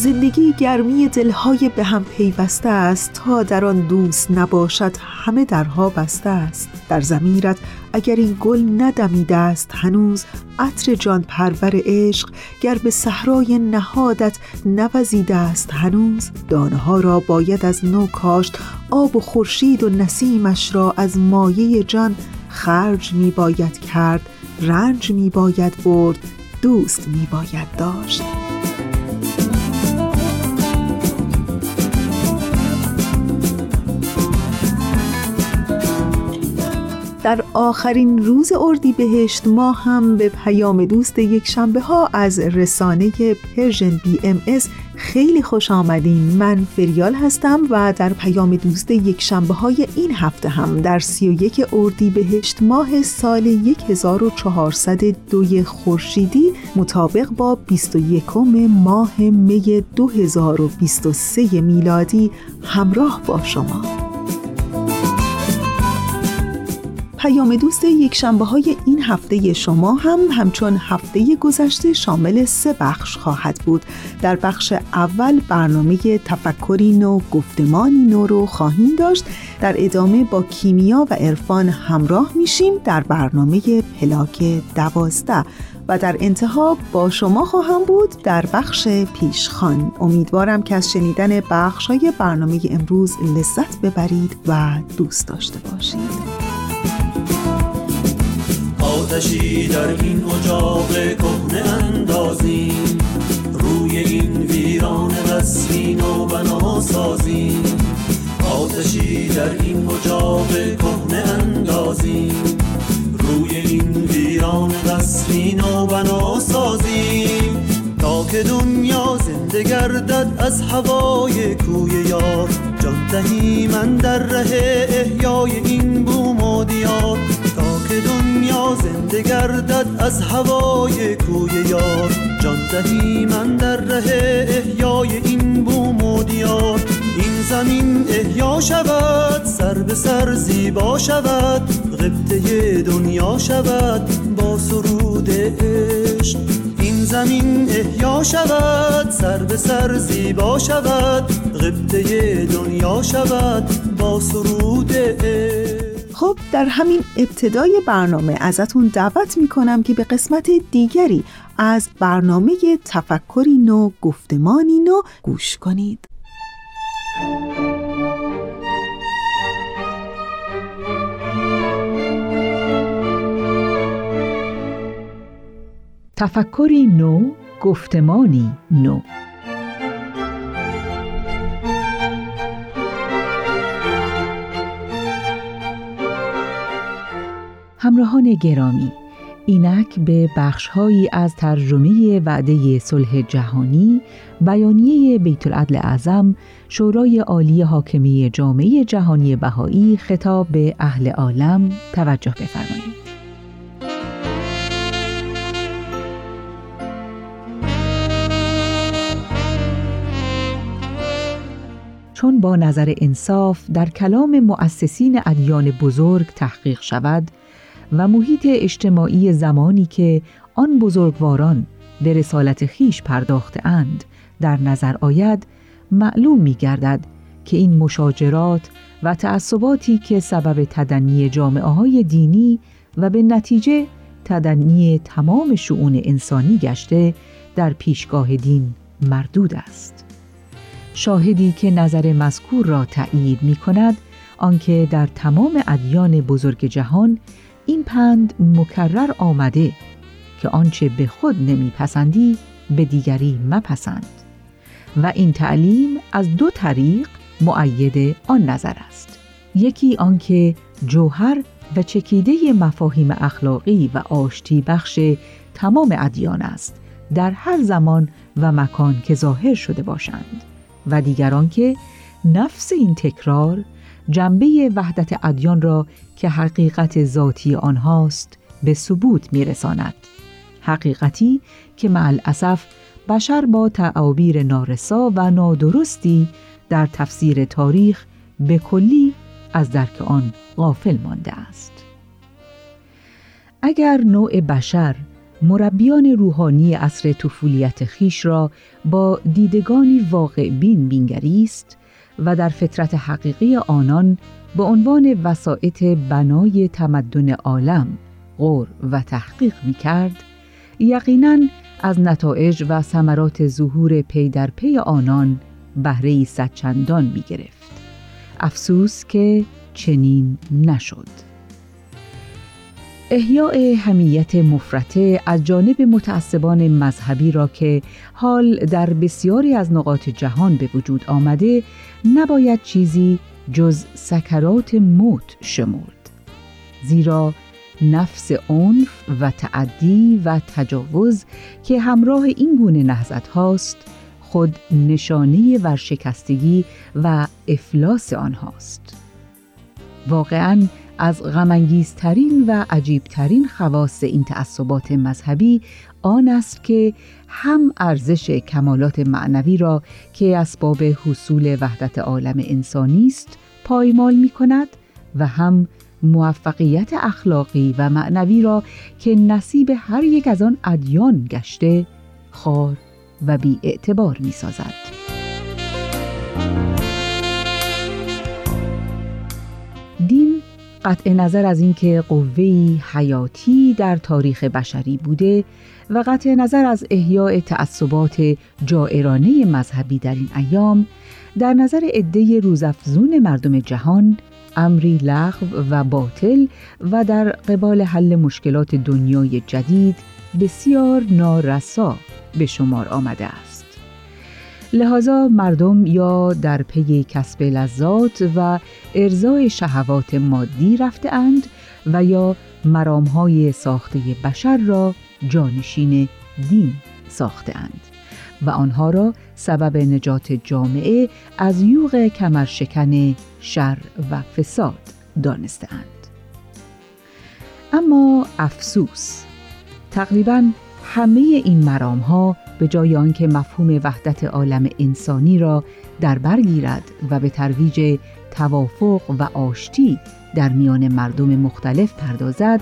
زندگی گرمی دلهای به هم پیوسته است تا در آن دوست نباشد همه درها بسته است. در زمیرت اگر این گل ندمیده است هنوز عطر جان پرور عشق گر به صحرای نهادت نوزیده است هنوز دانه را باید از نو کاشت آب و خورشید و نسیمش را از مایه جان خرج می باید کرد رنج می باید برد دوست می باید داشت. در آخرین روز اردی بهشت ما هم به پیام دوست یک شنبه ها از رسانه Persian BMS خیلی خوش آمدین. من فریال هستم و در پیام دوست یک شنبه های این هفته هم در 31 اردی بهشت ماه سال 1402 خورشیدی مطابق با 21 ماه می 2023 میلادی همراه با شما. پیام دوست یک شنبه های این هفته شما هم همچون هفته گذشته شامل سه بخش خواهد بود. در بخش اول برنامه تفکری نو گفتمانی نو رو خواهیم داشت. در ادامه با کیمیا و عرفان همراه میشیم در برنامه پلاک دوازده. و در انتها با شما خواهم بود در بخش پیشخان. امیدوارم که از شنیدن بخش های برنامه امروز لذت ببرید و دوست داشته باشید. آتشی در این اجاق کهنه اندازیم. روی این ویران قصری و بنا سازیم. آتشی در این اجاق کهنه اندازیم. روی این ویران قصری و بنا سازیم. تا که دنیا زنده گردد از هوای کوی یار. جان دهی من در ره احیای این بوم و دیار. که دنیا زنده گردد از هوای کوی یار. جان دهی من در ره احیای این بوم و دیار. این زمین احیا شود سر به سر زیبا شود غبطه دنیا شود با سرود عشق. این زمین احیا شود سر به سر زیبا شود غبطه دنیا شود با سرود عشق. خب در همین ابتدای برنامه ازتون دعوت می‌کنم که به قسمت دیگری از برنامه تفکری نو گفتمانی نو گوش کنید. تفکری نو گفتمانی نو همراهان گرامی اینک به بخشهایی از ترجمه وعده صلح جهانی بیانیه بیت العدل اعظم شورای عالی حاکمی جامعه جهانی بهایی خطاب به اهل عالم توجه بفرمایید. چون با نظر انصاف در کلام مؤسسین ادیان بزرگ تحقیق شود و محیط اجتماعی زمانی که آن بزرگواران به رسالت خیش پرداخته اند در نظر آید معلوم می گردد که این مشاجرات و تعصباتی که سبب تدنی جامعه های دینی و به نتیجه تدنی تمام شعون انسانی گشته در پیشگاه دین مردود است. شاهدی که نظر مذکور را تأیید می کند آنکه در تمام ادیان بزرگ جهان این پند مکرر آمده که آنچه به خود نمیپسندی به دیگری مپسند. و این تعلیم از دو طریق معید آن نظر است. یکی آنکه جوهر و چکیده مفاهیم اخلاقی و آشتی بخش تمام ادیان است در هر زمان و مکان که ظاهر شده باشند و دیگران که نفس این تکرار جنبه وحدت ادیان را که حقیقت ذاتی آنهاست به ثبوت میرساند. حقیقتی که مع الاسف بشر با تعابیر نارسا و نادرستی در تفسیر تاریخ به کلی از درک آن غافل مانده است. اگر نوع بشر مربیان روحانی عصر طفولیت خیش را با دیدگانی واقع بین بینگریست و در فطرت حقیقی آنان به عنوان وسایط بنای تمدن عالم غور و تحقیق می کرد، یقیناً از نتایج و ثمرات ظهور پی در پی آنان بهره صدچندان می گرفت. افسوس که چنین نشد. احیاء همیت مفرته از جانب متعصبان مذهبی را که حال در بسیاری از نقاط جهان به وجود آمده نباید چیزی جز سکرات موت شمرد زیرا نفس عنف و تعدی و تجاوز که همراه این گونه نهزت هاست خود نشانه ورشکستگی و افلاس آنهاست. واقعاً از غمانگیزترین و عجیبترین خواص این تعصبات مذهبی آن است که هم ارزش کمالات معنوی را که اسباب حصول وحدت عالم انسانی است پایمال می کند و هم موفقیت اخلاقی و معنوی را که نصیب هر یک از آن ادیان گشته خار و بی اعتبار می سازد. قطع نظر از اینکه قوهی حیاتی در تاریخ بشری بوده و قطع نظر از احیاء تعصبات جائرانه مذهبی در این ایام در نظر عده روزافزون مردم جهان امری لغو و باطل و در قبال حل مشکلات دنیای جدید بسیار نارسا به شمار آمده است. لحاظا مردم یا در پی کسب لذات و ارزای شهوات مادی رفته اند و یا مرامهای ساخته بشر را جانشین دین ساخته اند و آنها را سبب نجات جامعه از یوغ کمرشکن شر و فساد دانستهاند. اما افسوس تقریبا همه این مرام ها به جای آنکه مفهوم وحدت عالم انسانی را در بر گیرد و به ترویج توافق و آشتی در میان مردم مختلف پردازد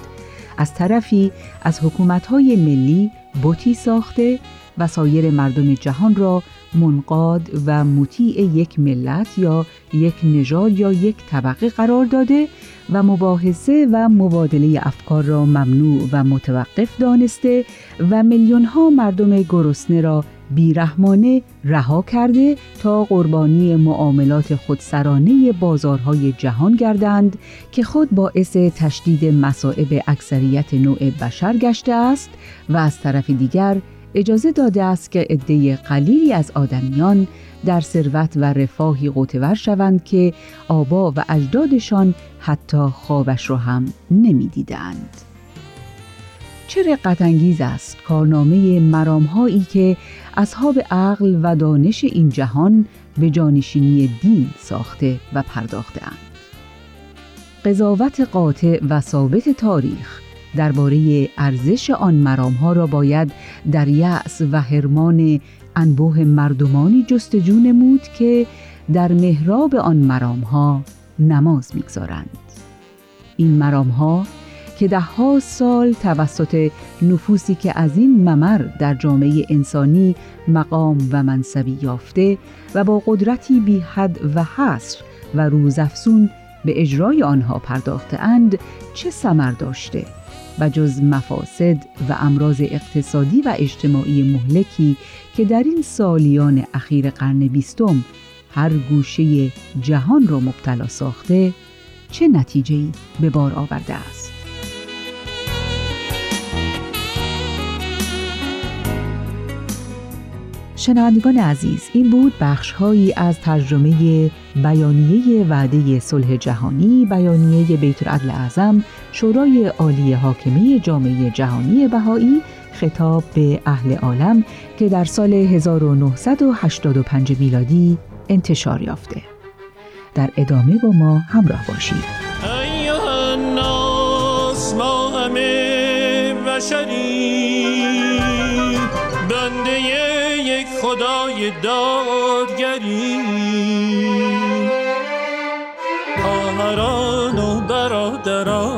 از طرفی از حکومت‌های ملی بوتی ساخته و سایر مردم جهان را منقاد و مطیع یک ملت یا یک نژاد یا یک طبقه قرار داده و مباحثه و مبادله افکار را ممنوع و متوقف دانسته و میلیون ها مردم گرسنه را بیرحمانه رها کرده تا قربانی معاملات خودسرانه بازارهای جهان گردند که خود باعث تشدید مصائب اکثریت نوع بشر گشته است و از طرف دیگر اجازه داده است که عده قلیلی از آدمیان در ثروت و رفاهی قوتور شوند که آبا و اجدادشان حتی خوابش را هم نمی‌دیدند. چه رقت انگیز است کارنامه مرامهایی که اصحاب عقل و دانش این جهان به جانشینی دین ساخته و پرداخته اند. قضاوت قاطع و ثابت تاریخ درباره ارزش آن مرامها را باید در یأس و حرمان انبوه مردمانی جستجو نمود که در محراب آن مرامها نماز می‌گذارند. این مرامها که دهها سال توسط نفوسی که از این ممر در جامعه انسانی مقام و منصبی یافته و با قدرتی بی حد و حصر و روزافزون به اجرای آنها پرداخته اند چه سمر داشته و جز مفاسد و امراض اقتصادی و اجتماعی مهلکی که در این سالیان اخیر قرن بیستم هر گوشه جهان را مبتلا ساخته چه نتیجه‌ای به بار آورده است؟ شنوندگان عزیز این بود بخش هایی از ترجمه بیانیه وعده صلح جهانی بیانیه بیت العدل اعظم شورای عالی حاکمی جامعه جهانی بهایی خطاب به اهل عالم که در سال 1985 میلادی انتشار یافته. در ادامه با ما همراه باشید. همه بنده یک خدای دادگری. برادران همین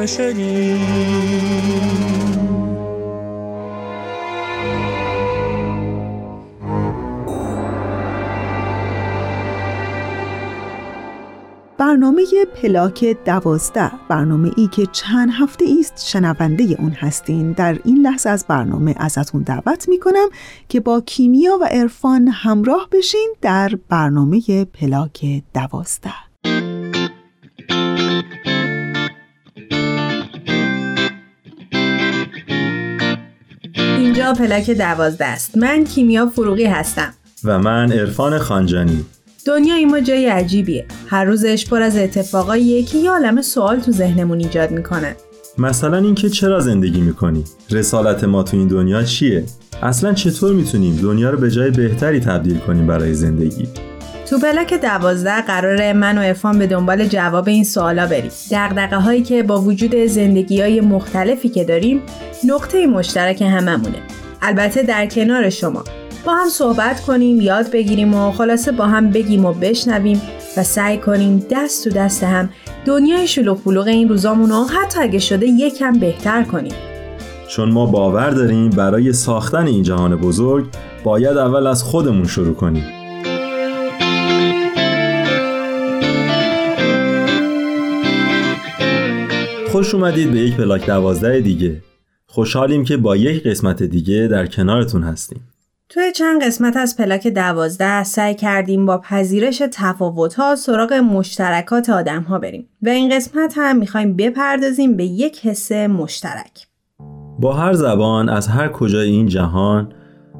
بشریم برنامه پلاک دوازده برنامه ای که چند هفته است شنونده اون هستین. در این لحظه از برنامه ازتون دعوت می کنم که با کیمیا و عرفان همراه بشین در برنامه پلاک دوازده. پلاک دوازده است. من کیمیا فروغی هستم. و من عرفان خانجانی. دنیای ما جای عجیبیه. هر روزش پر از اتفاقاییه که یه عالم سوال تو ذهنمون ایجاد می‌کنه. مثلا اینکه چرا زندگی می‌کنی؟ رسالت ما تو این دنیا چیه؟ اصلا چطور می‌تونیم دنیا رو به جای بهتری تبدیل کنیم برای زندگی؟ تو پلاک دوازده قرار من و ارفان به دنبال جواب این سوالا بریم. دقدقه هایی که با وجود زندگی های مختلفی که داریم نقطه مشترک هممونه. البته در کنار شما. با هم صحبت کنیم یاد بگیریم و خلاصه با هم بگیم و بشنویم و سعی کنیم دست تو دست هم دنیای شلوغ بلوغ این روزامون رو حتی اگه شده یکم بهتر کنیم. چون ما باور داریم برای ساختن این جهان بزرگ باید اول از خودمون شروع کنیم. خوش اومدید به یک پلاک دوازده دیگه. خوشحالیم که با یک قسمت دیگه در کنارتون هستیم. توی چند قسمت از پلاک دوازده سعی کردیم با پذیرش ها سراغ مشترکات آدم ها بریم و این قسمت هم می‌خوایم بپردازیم به یک حس مشترک. با هر زبان از هر کجای این جهان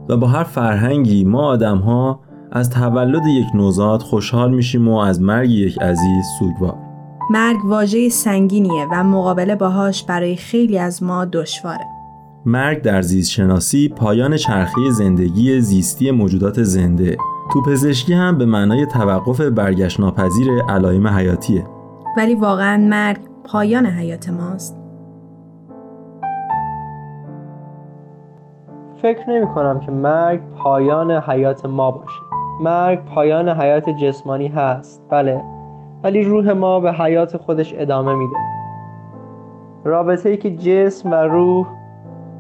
و با هر فرهنگی ما آدم ها از تولد یک نوزاد خوشحال میشیم و از مرگ یک عزیز سوگوار. مرگ واژه سنگینیه و مقابله باهاش برای خیلی از ما دشواره. مرگ در زیست شناسی پایان چرخی زندگی زیستی موجودات زنده. تو پزشکی هم به معنای توقف برگشت ناپذیر علائم حیاتیه. ولی واقعا مرگ پایان حیات ماست. فکر نمی کنم که مرگ پایان حیات ما باشه. مرگ پایان حیات جسمانی هست. بله. ولی روح ما به حیات خودش ادامه میده. رابطه ای که جسم و روح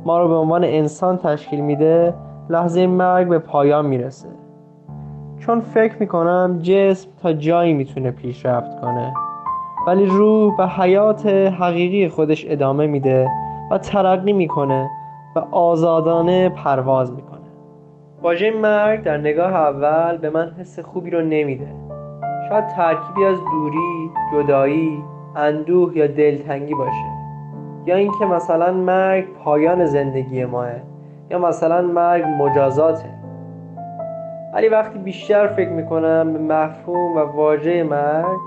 ما رو به عنوان انسان تشکیل میده لحظه مرگ به پایان می‌رسه. چون فکر می‌کنم جسم تا جایی می‌تونه پیشرفت کنه. ولی روح به حیات حقیقی خودش ادامه میده و ترقی می‌کنه و آزادانه پرواز می‌کنه. واژه مرگ در نگاه اول به من حس خوبی رو نمیده. شاید ترکیبی از دوری، جدایی، اندوه یا دلتنگی باشه. یا اینکه مثلا مرگ پایان زندگی ماه یا مثلا مرگ مجازاته. ولی وقتی بیشتر فکر می‌کنم به مفهوم و واژه مرگ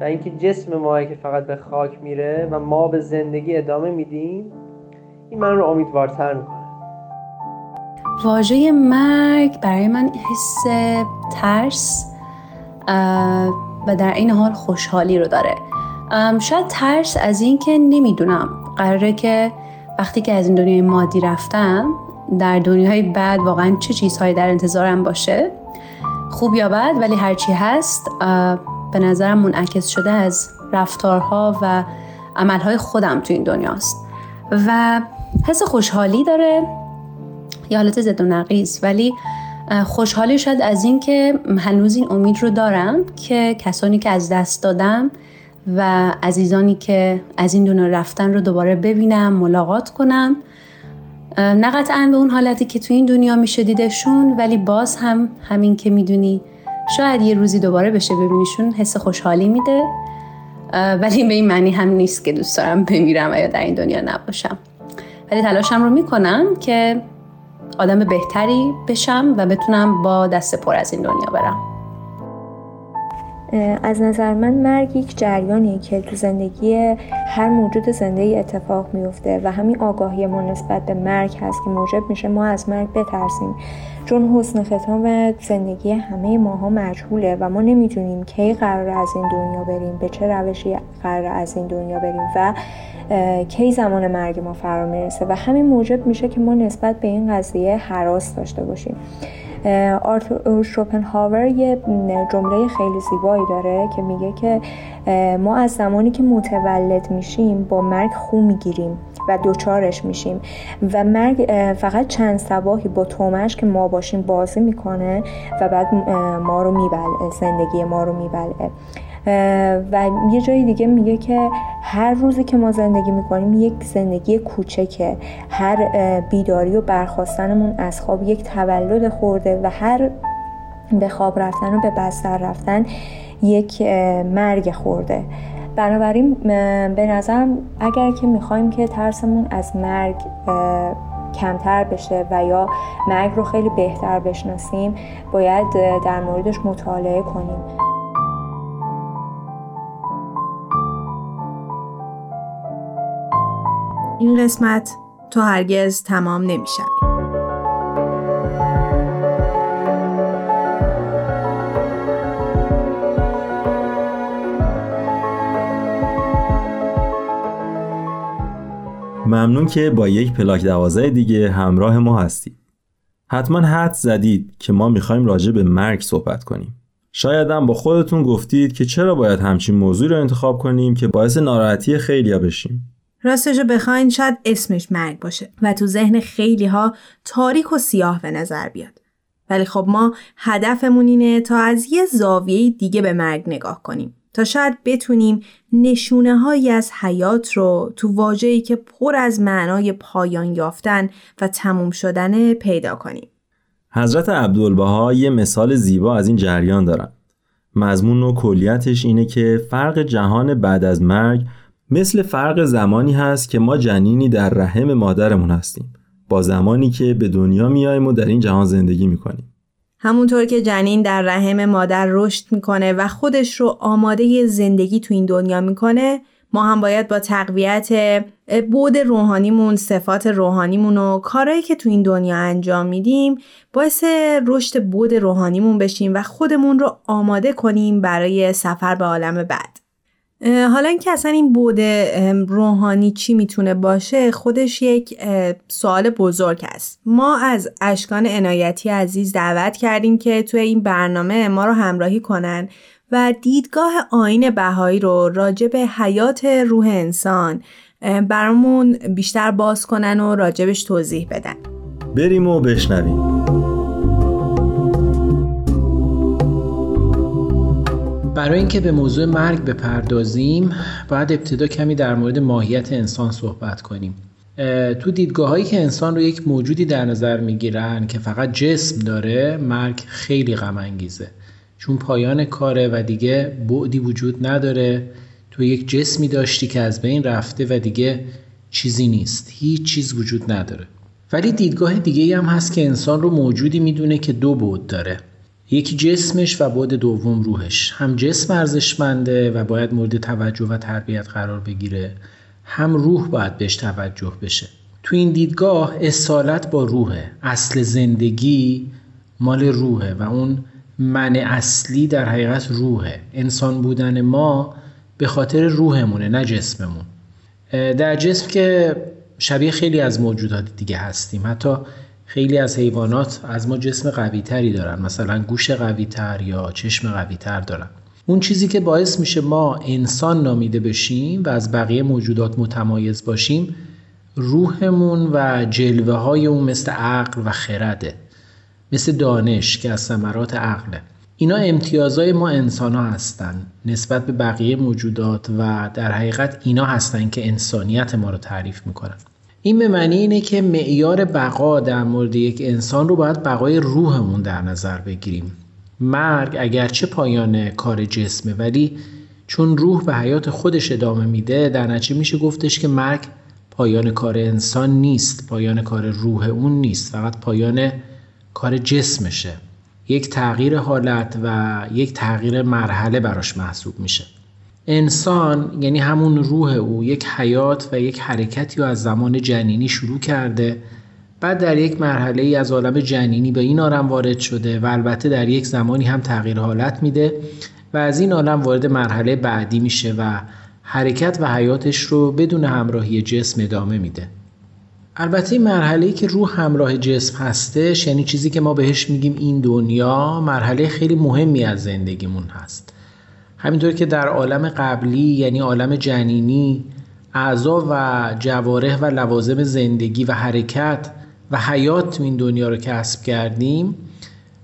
و اینکه جسم ما که فقط به خاک میره و ما به زندگی ادامه میدیم این من رو امیدوارتر می‌کنه. واژه مرگ برای من حس ترس و در این حال خوشحالی رو داره. شاید ترس از این که نمی‌دونم. قراره که وقتی که از این دنیای مادی رفتم در دنیای بعد واقعا چه چیزهایی در انتظارم باشه؟ خوب یا بد ولی هرچی هست به نظرم منعکس شده از رفتارها و عملهای خودم تو این دنیاست. و حس خوشحالی داره. یا حالت زد و نقیز ولی خوشحالی شد از این که هنوز این امید رو دارم که کسانی که از دست دادم و عزیزانی که از این دنیا رفتن رو دوباره ببینم ملاقات کنم. نه قطعا به اون حالتی که تو این دنیا میشه دیدشون ولی باز هم همین که می‌دونی شاید یه روزی دوباره بشه ببینیشون حس خوشحالی میده. ولی به این معنی هم نیست که دوست دارم بمیرم و یا در این دنیا نباشم. ولی تلاشم رو می‌کنم که آدم بهتری بشم و بتونم با دست پر از این دنیا برم. از نظر من مرگ یک جریانی که تو زندگی هر موجود زنده اتفاق میفته و همین آگاهی ما نسبت به مرگ هست که موجب میشه ما از مرگ بترسیم. چون حسن ختام زندگی همه ماها مجهوله و ما نمی‌دونیم کی قرار از این دنیا بریم به چه روشی قرار از این دنیا بریم و کی زمان مرگ ما فرا می‌رسه و همین موجب میشه که ما نسبت به این قضیه حراس داشته باشیم. آرتور شوپنهاور یه جمله خیلی زیبایی داره که میگه که ما از زمانی که متولد میشیم با مرگ خو می‌گیریم و دوچارش میشیم و مرگ فقط چند سباهی با تومش که ما باشیم بازی می‌کنه و بعد ما رو میبلعه زندگی ما رو میبلعه. و یه جای دیگه میگه که هر روزی که ما زندگی می‌کنیم یک زندگی کوچکه. هر بیداری و برخواستنمون از خواب یک تولد خورده و هر به خواب رفتن و به بستر رفتن یک مرگ خورده. بنابراین به نظرم اگر که می‌خوایم که ترسمون از مرگ کمتر بشه و یا مرگ رو خیلی بهتر بشناسیم باید در موردش مطالعه کنیم. این قسمت تو هرگز تمام نمیشه. ممنون که با یک پلاک دوازه دیگه همراه ما هستید. حتما حد زدید که ما می‌خوایم راجع به مرگ صحبت کنیم. شاید هم با خودتون گفتید که چرا باید همچین موضوع رو انتخاب کنیم که باعث ناراحتی خیلیا بشیم. راستشو بخواین شاید اسمش مرگ باشه و تو ذهن خیلی ها تاریک و سیاه به نظر بیاد. ولی خب ما هدفمون اینه تا از یه زاویه دیگه به مرگ نگاه کنیم تا شاید بتونیم نشونه هایی از حیات رو تو واجهی که پر از معنای پایان یافتن و تموم شدن پیدا کنیم. حضرت عبدالبها یه مثال زیبا از این جریان دارن. مضمون و کلیتش اینه که فرق جهان بعد از مرگ مثل فرق زمانی هست که ما جنینی در رحم مادرمون هستیم. با زمانی که به دنیا میایم و در این جهان زندگی می‌کنیم. همونطور که جنین در رحم مادر رشد می‌کنه و خودش رو آماده زندگی تو این دنیا می‌کنه ما هم باید با تقویت بود روحانیمون صفات روحانیمون و کارهایی که تو این دنیا انجام میدیم باعث رشد بود روحانیمون بشیم و خودمون رو آماده کنیم برای سفر به عالم بعد. حالا اینکه اصلا این بود روحانی چی می‌تونه باشه خودش یک سوال بزرگ است. ما از اشکان عنایتی عزیز دعوت کردیم که توی این برنامه ما رو همراهی کنن و دیدگاه آین بهایی رو راجع به حیات روح انسان برامون بیشتر باز کنن و راجبش توضیح بدن. بریم و بشنویم. برای اینکه به موضوع مرگ بپردازیم باید ابتدا کمی در مورد ماهیت انسان صحبت کنیم. تو دیدگاه هایی که انسان رو یک موجودی در نظر می‌گیرن که فقط جسم داره مرگ خیلی غم انگیزه چون پایان کاره و دیگه بعدی وجود نداره. تو یک جسمی داشتی که از بین رفته و دیگه چیزی نیست. هیچ چیز وجود نداره. ولی دیدگاه دیگه هم هست که انسان رو موجودی می‌دونه که دو بود داره. یکی جسمش و بعد دوم روحش. هم جسم ارزشمنده و باید مورد توجه و تربیت قرار بگیره. هم روح باید بهش توجه بشه. تو این دیدگاه اصالت با روحه. اصل زندگی مال روحه و اون من اصلی در حقیقت روحه. انسان بودن ما به خاطر روحمونه نه جسممون. در جسم که شبیه خیلی از موجودات دیگه هستیم. حتی خیلی از حیوانات از ما جسم قوی تری دارن. مثلا گوش قوی تر یا چشم قوی تر دارن. اون چیزی که باعث میشه ما انسان نامیده بشیم و از بقیه موجودات متمایز باشیم روحمون و جلوه های اون مثل عقل و خرده مثل دانش که از ثمرات عقله. اینا امتیازهای ما انسان ها هستن نسبت به بقیه موجودات و در حقیقت اینا هستن که انسانیت ما رو تعریف می‌کنن. این به معنی اینه که معیار بقا در مورد یک انسان رو باید بقای روحمون در نظر بگیریم. مرگ اگرچه پایان کار جسمه ولی چون روح به حیات خودش ادامه میده در نتیجه میشه گفتش که مرگ پایان کار انسان نیست پایان کار روح اون نیست فقط پایان کار جسمشه. یک تغییر حالت و یک تغییر مرحله براش محسوب میشه. انسان یعنی همون روح او یک حیات و یک حرکتی رو از زمان جنینی شروع کرده. بعد در یک مرحله ای از عالم جنینی به این عالم وارد شده و البته در یک زمانی هم تغییر حالت میده و از این عالم وارد مرحله بعدی میشه و حرکت و حیاتش رو بدون همراهی جسم ادامه میده. البته این مرحله ای که روح همراه جسم هستش یعنی چیزی که ما بهش میگیم این دنیا مرحله خیلی مهمی از زندگیمون هست. همینطور که در عالم قبلی یعنی عالم جنینی اعضا و جواره و لوازم زندگی و حرکت و حیات این دنیا رو کسب کردیم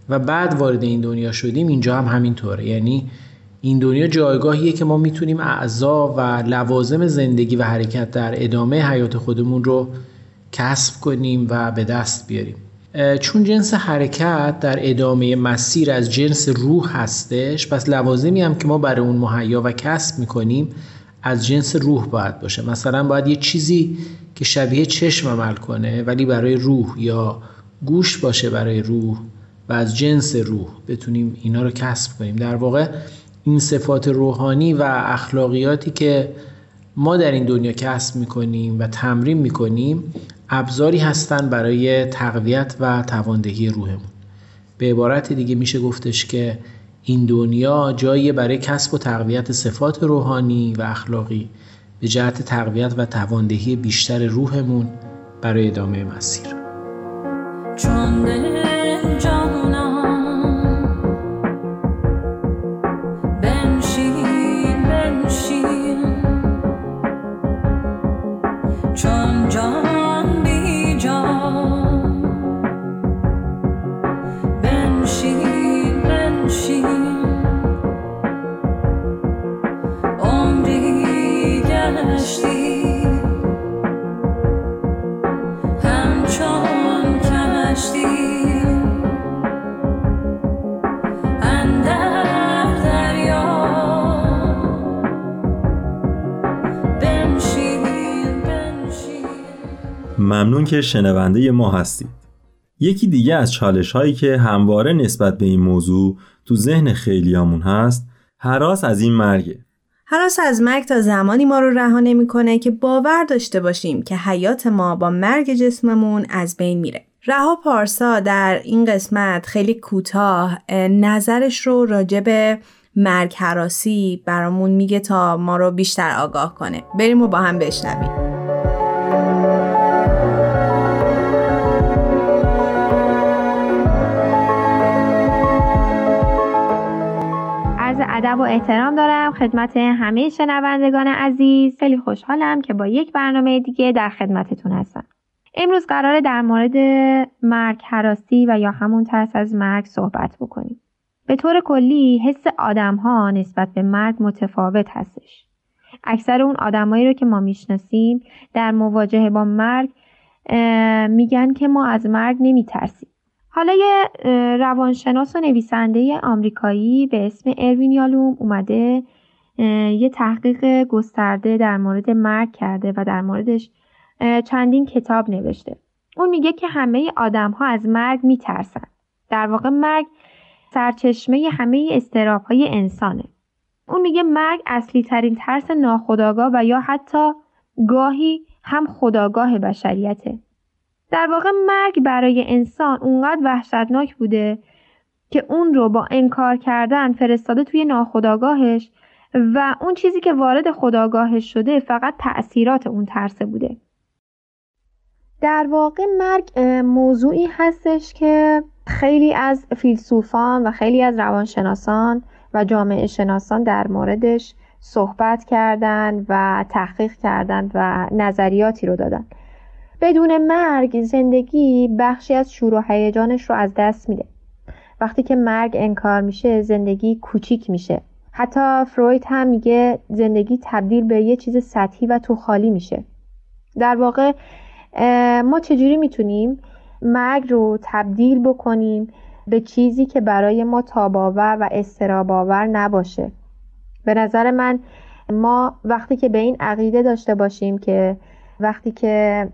و بعد وارد این دنیا شدیم اینجا هم همینطوره. یعنی این دنیا جایگاهیه که ما می‌تونیم اعضا و لوازم زندگی و حرکت در ادامه حیات خودمون رو کسب کنیم و به دست بیاریم. چون جنس حرکت در ادامه مسیر از جنس روح هستش پس لوازمی هم که ما برای اون مهیا و کسب می‌کنیم از جنس روح باید باشه. مثلا باید یه چیزی که شبیه چشم عمل کنه ولی برای روح یا گوش باشه برای روح و از جنس روح بتونیم اینا رو کسب کنیم. در واقع این صفات روحانی و اخلاقیاتی که ما در این دنیا کسب می‌کنیم و تمرین می‌کنیم ابزاری هستند برای تقویت و تواندهی روحمون. به عبارت دیگه میشه گفتش که این دنیا جایی برای کسب و تقویت صفات روحانی و اخلاقی به جهت تقویت و تواندهی بیشتر روحمون برای ادامه مسیر. که شنونده ما هستید. یکی دیگه از چالش هایی که همواره نسبت به این موضوع تو ذهن خیلیامون هست حراس از این مرگه. حراس از مرگ تا زمانی ما رو رها نمی‌کنه که باور داشته باشیم که حیات ما با مرگ جسممون از بین میره. رها پارسا در این قسمت خیلی کوتاه نظرش رو راجع به مرگ حراسی برامون میگه تا ما رو بیشتر آگاه کنه. بریم و با هم بشنویم. ادب و احترام دارم خدمت همه شنوندگان عزیز. خیلی خوشحالم که با یک برنامه دیگه در خدمتتون هستم. امروز قراره در مورد مرگ حراسی و یا همون ترس از مرگ صحبت بکنیم. به طور کلی حس آدم ها نسبت به مرگ متفاوت هستش. اکثر اون آدمایی رو که ما می‌شناسیم در مواجهه با مرگ میگن که ما از مرگ نمیترسیم. حالا یه روانشناس و نویسنده آمریکایی به اسم اروین یالوم اومده یه تحقیق گسترده در مورد مرگ کرده و در موردش چندین کتاب نوشته. اون میگه که همه آدم ها از مرگ میترسن. در واقع مرگ سرچشمه همه استراب های انسانه. اون میگه مرگ اصلی ترین ترس ناخداگاه و یا حتی گاهی هم خداگاه بشریته. در واقع مرگ برای انسان اونقدر وحشتناک بوده که اون رو با انکار کردن فرستاده توی ناخداگاهش و اون چیزی که وارد خداگاهش شده فقط تأثیرات اون ترسه بوده. در واقع مرگ موضوعی هستش که خیلی از فیلسوفان و خیلی از روانشناسان و جامعه شناسان در موردش صحبت کردند و تحقیق کردند و نظریاتی رو دادن. بدون مرگ زندگی بخشی از شور و هیجانش رو از دست میده. وقتی که مرگ انکار میشه زندگی کوچیک میشه. حتی فروید هم میگه زندگی تبدیل به یه چیز سطحی و تو خالی میشه. در واقع ما چجوری می‌تونیم مرگ رو تبدیل بکنیم به چیزی که برای ما تاباور و استراباور نباشه به نظر من ما وقتی که به این عقیده داشته باشیم که وقتی که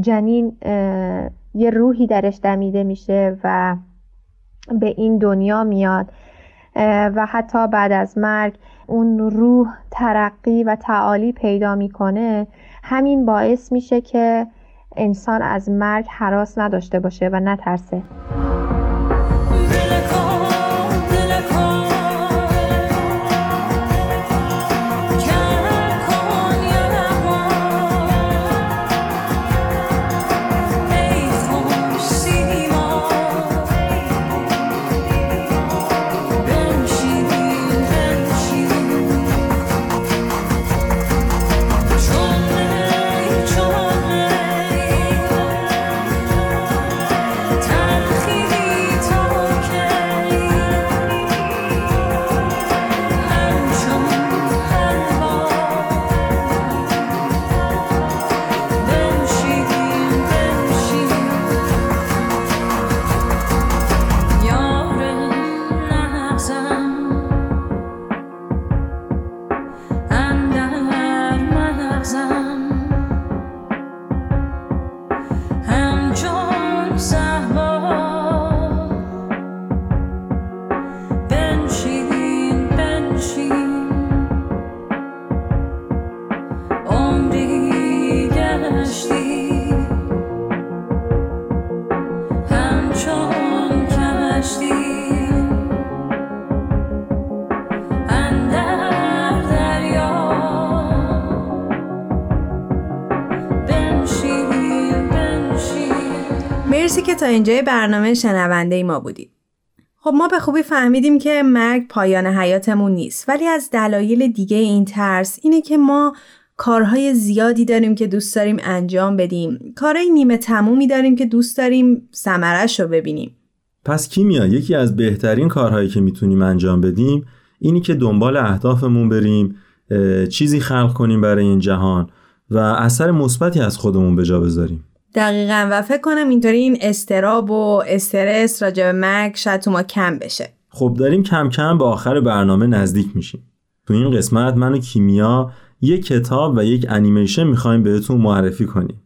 جنین یه روحی درش دمیده میشه و به این دنیا میاد. و حتی بعد از مرگ اون روح ترقی و تعالی پیدا می‌کنه. همین باعث میشه که انسان از مرگ حراس نداشته باشه و نترسه. تا اینجای برنامه شنونده ما بودید. خب ما به خوبی فهمیدیم که مرگ پایان حیاتمون نیست ولی از دلایل دیگه این ترس اینه که ما کارهای زیادی داریم که دوست داریم انجام بدیم. کارهای نیمه تمومی داریم که دوست داریم سمرش رو ببینیم. پس کیمیا یکی از بهترین کارهایی که می‌تونیم انجام بدیم اینی که دنبال اهدافمون بریم چیزی خلق کنیم برای این جهان و اثر مثبتی از خودمون به جا بذاریم. دقیقا. و فکر کنم اینطوری این استراب و استرس راجع به مرگ شاید تو ما کم بشه. خب داریم کم کم به آخر برنامه نزدیک میشیم. تو این قسمت من و کیمیا یک کتاب و یک انیمیشن می‌خوایم بهتون معرفی کنیم.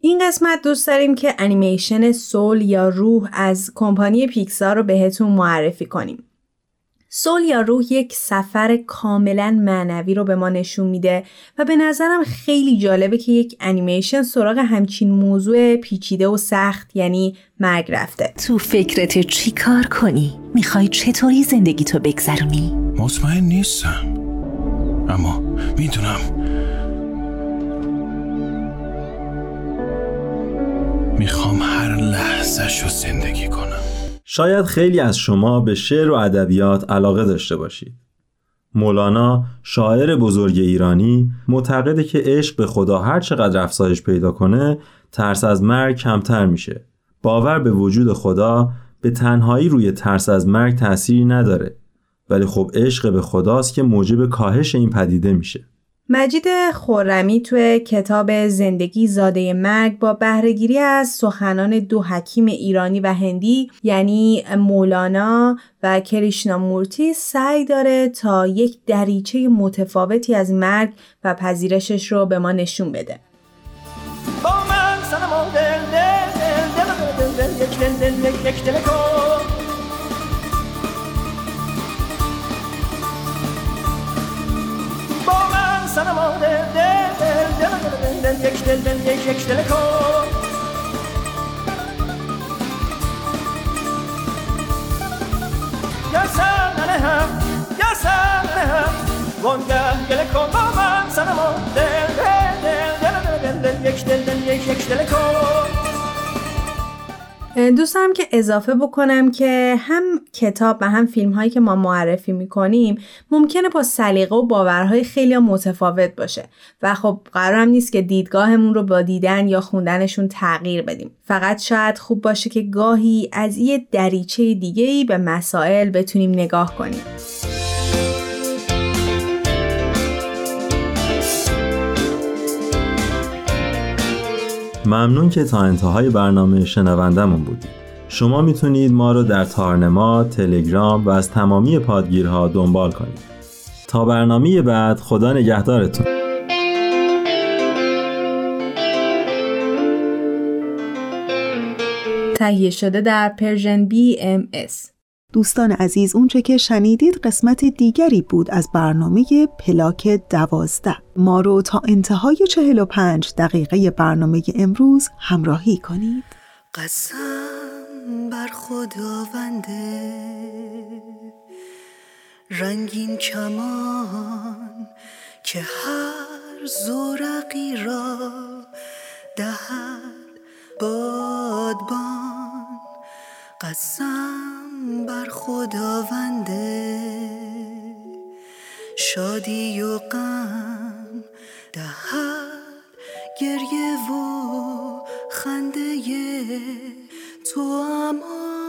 این قسمت دوست داریم که انیمیشن سول یا روح از کمپانی پیکسار رو بهتون معرفی کنیم. سول یا روح یک سفر کاملا معنوی رو به ما نشون میده و به نظرم خیلی جالبه که یک انیمیشن سراغ همچین موضوع پیچیده و سخت یعنی مرگ رفته تو فکرت چی کار کنی؟ می‌خوای چطوری زندگی تو بگذرونی؟ مطمئن نیستم اما می‌دونم می‌خوام هر لحظه رو زندگی کنم شاید خیلی از شما به شعر و ادبیات علاقه داشته باشید. مولانا شاعر بزرگ ایرانی معتقده که عشق به خدا هر چقدر افزایش پیدا کنه ترس از مرگ کمتر میشه. باور به وجود خدا به تنهایی روی ترس از مرگ تأثیری نداره ولی خب عشق به خداست که موجب کاهش این پدیده میشه. مجید خورمی توی کتاب زندگی زاده مرگ با بهرهگیری از سخنان دو حکیم ایرانی و هندی یعنی مولانا و کریشنامورتی سعی داره تا یک دریچه متفاوتی از مرگ و پذیرشش رو به ما نشون بده با من سنما دل دل دل دل دل یک دل دل یک یک دل کن یا سننه هم یا سننه هم وانگه گله کن با من سنما دل دل دل دل دل دل یک دل دل یک یک دل کن دوستم که اضافه بکنم که هم کتاب و هم فیلم هایی که ما معرفی می‌کنیم ممکنه با سلیقه و باورهای خیلی متفاوت باشه. و خب قرارم نیست که دیدگاهمون رو با دیدن یا خوندنشون تغییر بدیم. فقط شاید خوب باشه که گاهی از یه دریچه دیگه به مسائل بتونیم نگاه کنیم. ممنون که تا انتهای برنامه شنوندمون بودید. شما می‌تونید ما رو در تارنما، تلگرام و از تمامی پادگیرها دنبال کنید. تا برنامه بعد خدا نگهدارتون. تهیه شده در Persian BMS. دوستان عزیز اونچه که شنیدید قسمت دیگری بود از برنامه پلاک دوازده. ما رو تا انتهای چهل و پنج دقیقه برنامه امروز همراهی کنید. قسم بر خداونده رنگین کمان که هر زورقی را دهد بادبان. قسم بر خداونده. شادی و غم دهد گریه و خنده. تو اما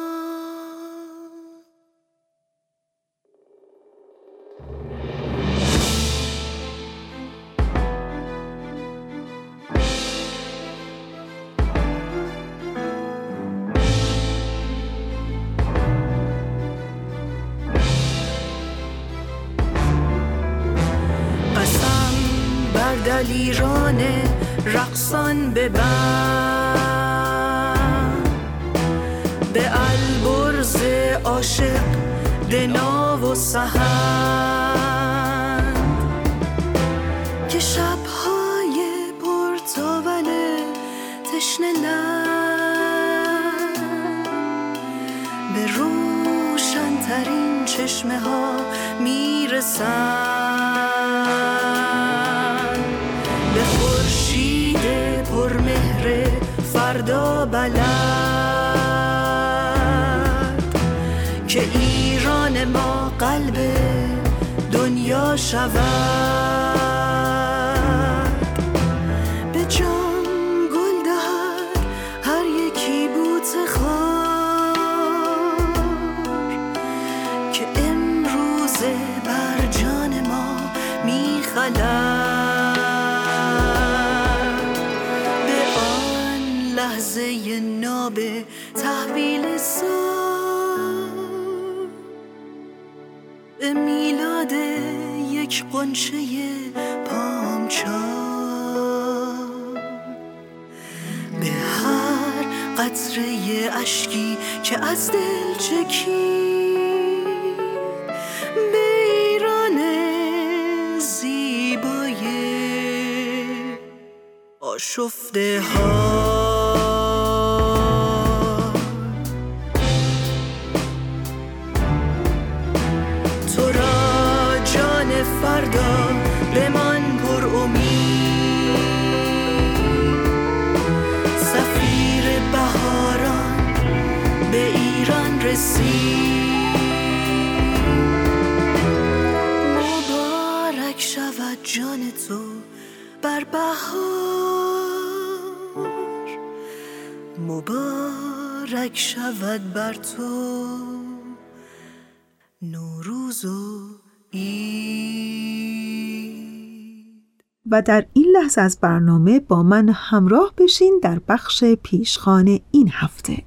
دلیران رقصان ببند به البرز عاشق دنا و سهند که شبهای پرتاول تشنه به روشنترین چشمه ها می‌رسند قلب دنیا شود. یک قنچه پامچا به هر قطره اشکی که از دل چکی به ایران زیبای آشفته ها. مبارک شود جان تو بر بهار. مبارک شود بر تو نوروز و و در این لحظه از برنامه با من همراه بشین در بخش پیشخان این هفته.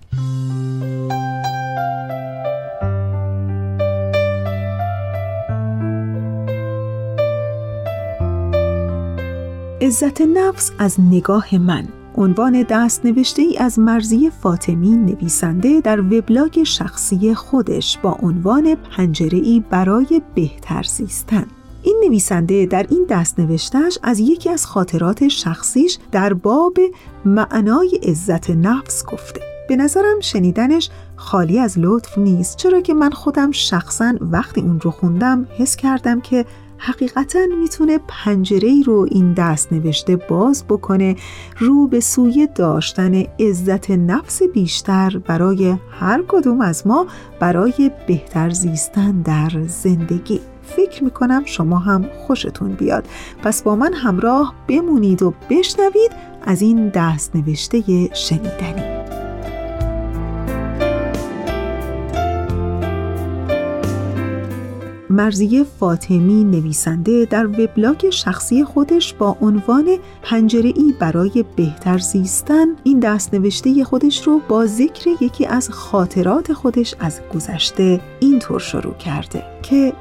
عزت نفس از نگاه من. عنوان دست نوشته ای از مرزی فاطمی نویسنده در وبلاگ شخصی خودش با عنوان پنجره ای برای بهتر زیستن. این نویسنده در این دست نوشتش از یکی از خاطرات شخصیش در باب معنای عزت نفس گفته. به نظرم شنیدنش خالی از لطف نیست چرا که من خودم شخصا وقتی اون رو خوندم حس کردم که حقیقتا می‌تونه پنجره ای رو این دست نوشته باز بکنه رو به سوی داشتن عزت نفس بیشتر برای هر کدوم از ما برای بهتر زیستن در زندگی. فکر می‌کنم شما هم خوشتون بیاد. پس با من همراه بمونید و بشنوید از این دست نوشته شنیدنی. مرزیه فاطمی نویسنده در وبلاگ شخصی خودش با عنوان پنجره ای برای بهتر زیستن این دست نوشته خودش رو با ذکر یکی از خاطرات خودش از گذشته اینطور شروع کرده که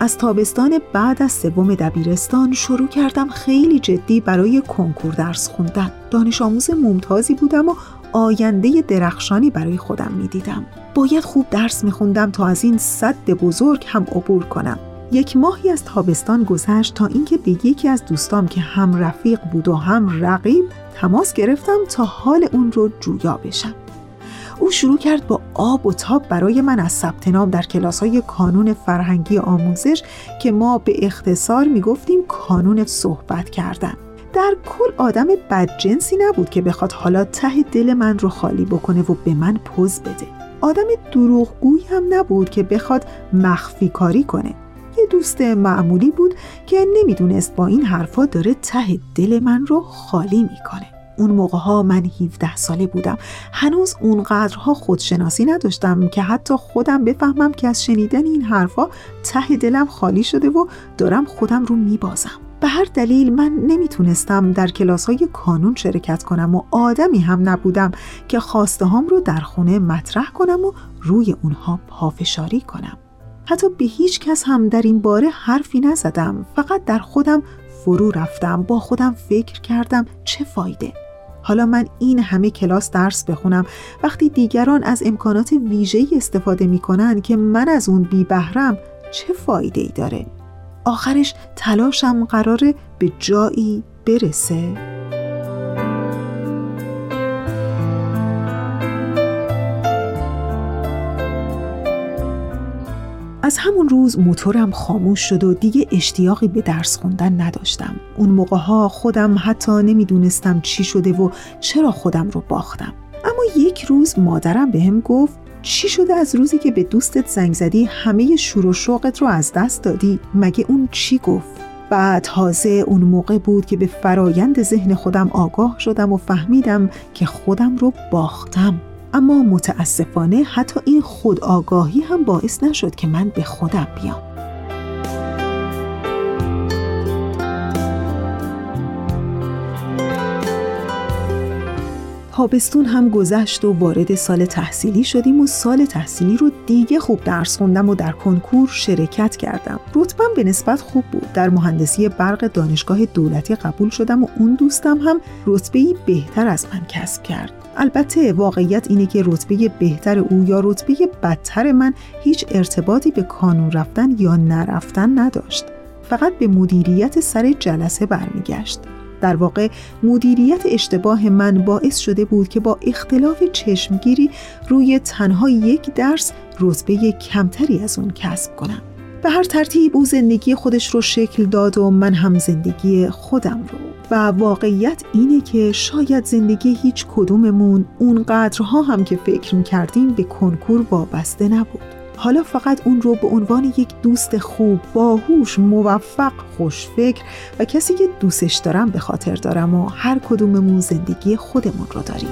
از تابستان بعد از سوم دبیرستان شروع کردم خیلی جدی برای کنکور درس خوندن. دانش آموز ممتازی بودم و آینده درخشانی برای خودم می‌دیدم. باید خوب درس میخوندم تا از این صد بزرگ هم عبور کنم. یک ماهی از تابستان گذشت تا اینکه به یکی از دوستام که هم رفیق بود و هم رقیب تماس گرفتم تا حال اون رو جویا بشم. او شروع کرد با آب و تاب برای من از ثبت نام در کلاس های کانون فرهنگی آموزش که ما به اختصار می‌گفتیم کانون صحبت کردن در کل آدم بدجنسی نبود که بخواد حالا ته دل من رو خالی بکنه و به من پوز بده آدم دروغگوی هم نبود که بخواد مخفی کاری کنه. یه دوست معمولی بود که نمی‌دونست با این حرفا داره ته دل من رو خالی می‌کنه. اون موقع ها من 17 ساله بودم. هنوز اونقدرها خودشناسی نداشتم که حتی خودم بفهمم که از شنیدن این حرفا ته دلم خالی شده و دارم خودم رو میبازم. به هر دلیل من نمی‌تونستم در کلاس های کانون شرکت کنم و آدمی هم نبودم که خواسته هام رو در خونه مطرح کنم و روی اونها پافشاری کنم. حتی به هیچ کس هم در این باره حرفی نزدم. فقط در خودم فرو رفتم با خودم فکر کردم چه فایده. حالا من این همه کلاس درس بخونم. وقتی دیگران از امکانات ویژه‌ای استفاده می‌کنن که من از اون بی بهرم چه فایده ای داره؟ آخرش تلاشم قراره به جایی برسه از همون روز موتورم خاموش شد و دیگه اشتیاقی به درس خوندن نداشتم. اون موقع ها خودم حتی نمی‌دونستم چی شده و چرا خودم رو باختم. اما یک روز مادرم به هم گفت چی شده از روزی که به دوستت زنگ زدی همه شور و شوقت رو از دست دادی؟ مگه اون چی گفت؟ بعد تازه اون موقع بود که به فرایند ذهن خودم آگاه شدم و فهمیدم که خودم رو باختم. اما متاسفانه حتی این خودآگاهی هم باعث نشد که من به خودم بیام. تابستون هم گذشت و وارد سال تحصیلی شدیم و سال تحصیلی رو دیگه خوب درس خوندم و در کنکور شرکت کردم. رتبم به نسبت خوب بود. در مهندسی برق دانشگاه دولتی قبول شدم و اون دوستم هم رتبه‌ای بهتر از من کسب کرد. البته واقعیت اینه که رتبه بهتر او یا رتبه بدتر من هیچ ارتباطی به کانون رفتن یا نرفتن نداشت. فقط به مدیریت سر جلسه برمیگشت. در واقع مدیریت اشتباه من باعث شده بود که با اختلاف چشمگیری روی تنها یک درس رتبه کمتری از اون کسب کنم. به هر ترتیب او زندگی خودش رو شکل داد و من هم زندگی خودم رو و واقعیت اینه که شاید زندگی هیچ کدوممون اونقدرها هم که فکر می‌کردیم به کنکور وابسته نبود حالا فقط اون رو به عنوان یک دوست خوب، باهوش، موفق، خوشفکر و کسی که دوستش دارم به خاطر دارم و هر کدوممون زندگی خودمون رو داریم.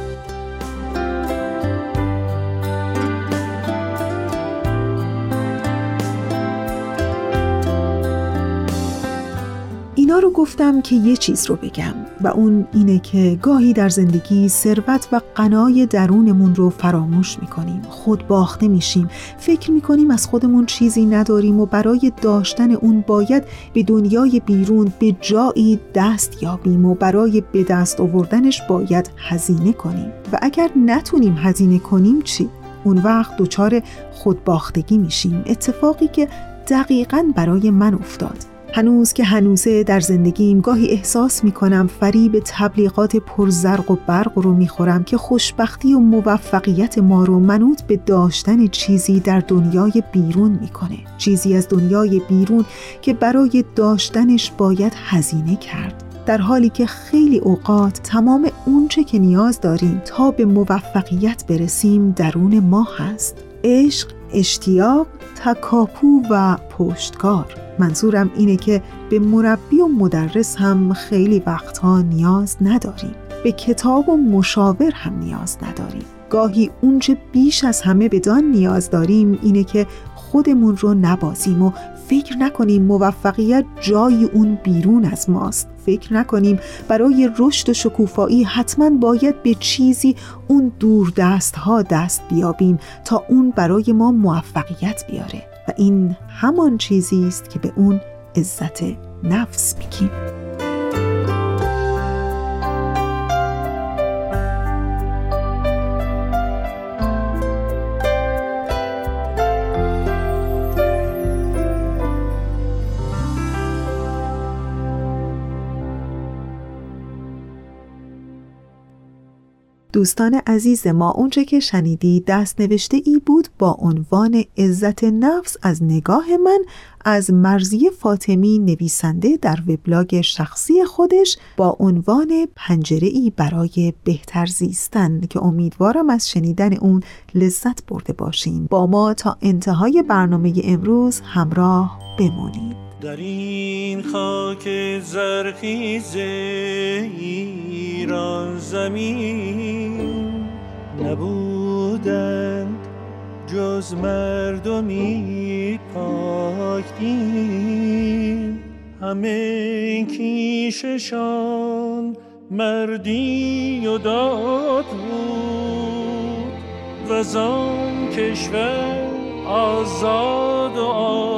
گفتم که یه چیز رو بگم و اون اینه که گاهی در زندگی ثروت و قنای درونمون رو فراموش می‌کنیم خود باخته میشیم. فکر می‌کنیم از خودمون چیزی نداریم و برای داشتن اون باید به دنیای بیرون به جایی دست یابیم و برای به دست آوردنش باید هزینه کنیم. و اگر نتونیم هزینه کنیم چی؟ اون وقت دچار خودباختگی میشیم. اتفاقی که دقیقا برای من افتاد. هنوز که هنوزه در زندگیم گاهی احساس می کنم فریب تبلیغات پرزرق و برق رو می خورم که خوشبختی و موفقیت ما رو منوط به داشتن چیزی در دنیای بیرون می‌کنه. چیزی از دنیای بیرون که برای داشتنش باید هزینه کرد. در حالی که خیلی اوقات تمام اونچه که نیاز داریم تا به موفقیت برسیم درون ما هست. عشق، اشتیاق، تکاپو و پشتکار. منظورم اینه که به مربی و مدرس هم خیلی وقتها نیاز نداریم. به کتاب و مشاور هم نیاز نداریم. گاهی اونچه بیش از همه بدان نیاز داریم اینه که خودمون رو نبازیم و فکر نکنیم موفقیت جای اون بیرون از ماست. فکر نکنیم برای رشد و شکوفایی حتما باید به چیزی اون دور دست ها دست بیابیم تا اون برای ما موفقیت بیاره. و این همان چیزی است که به اون عزت نفس میگیم. دوستان عزیز ما اونچه که شنیدی دست نوشته ای بود با عنوان عزت نفس از نگاه من از مرزی فاطمی نویسنده در وبلاگ شخصی خودش با عنوان پنجره ای برای بهتر زیستن که امیدوارم از شنیدن اون لذت برده باشین. با ما تا انتهای برنامه امروز همراه بمونید در این خاک زرخیز ایران زمین نبودند جز مردمی پاک دین. همه کیششان مردی و داد بود و زان کشور آزاد و آباد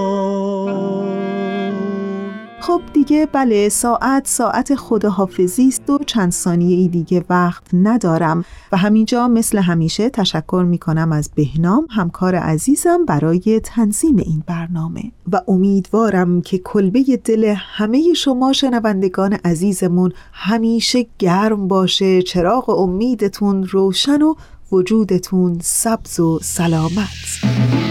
دیگه بله ساعت ساعت خداحافظی است و چند ثانیه ای دیگه وقت ندارم. و همینجا مثل همیشه تشکر می کنم از بهنام همکار عزیزم برای تنظیم این برنامه. و امیدوارم که کلبه دل همه شما شنوندگان عزیزمون همیشه گرم باشه چراغ امیدتون روشن و وجودتون سبز و سلامت.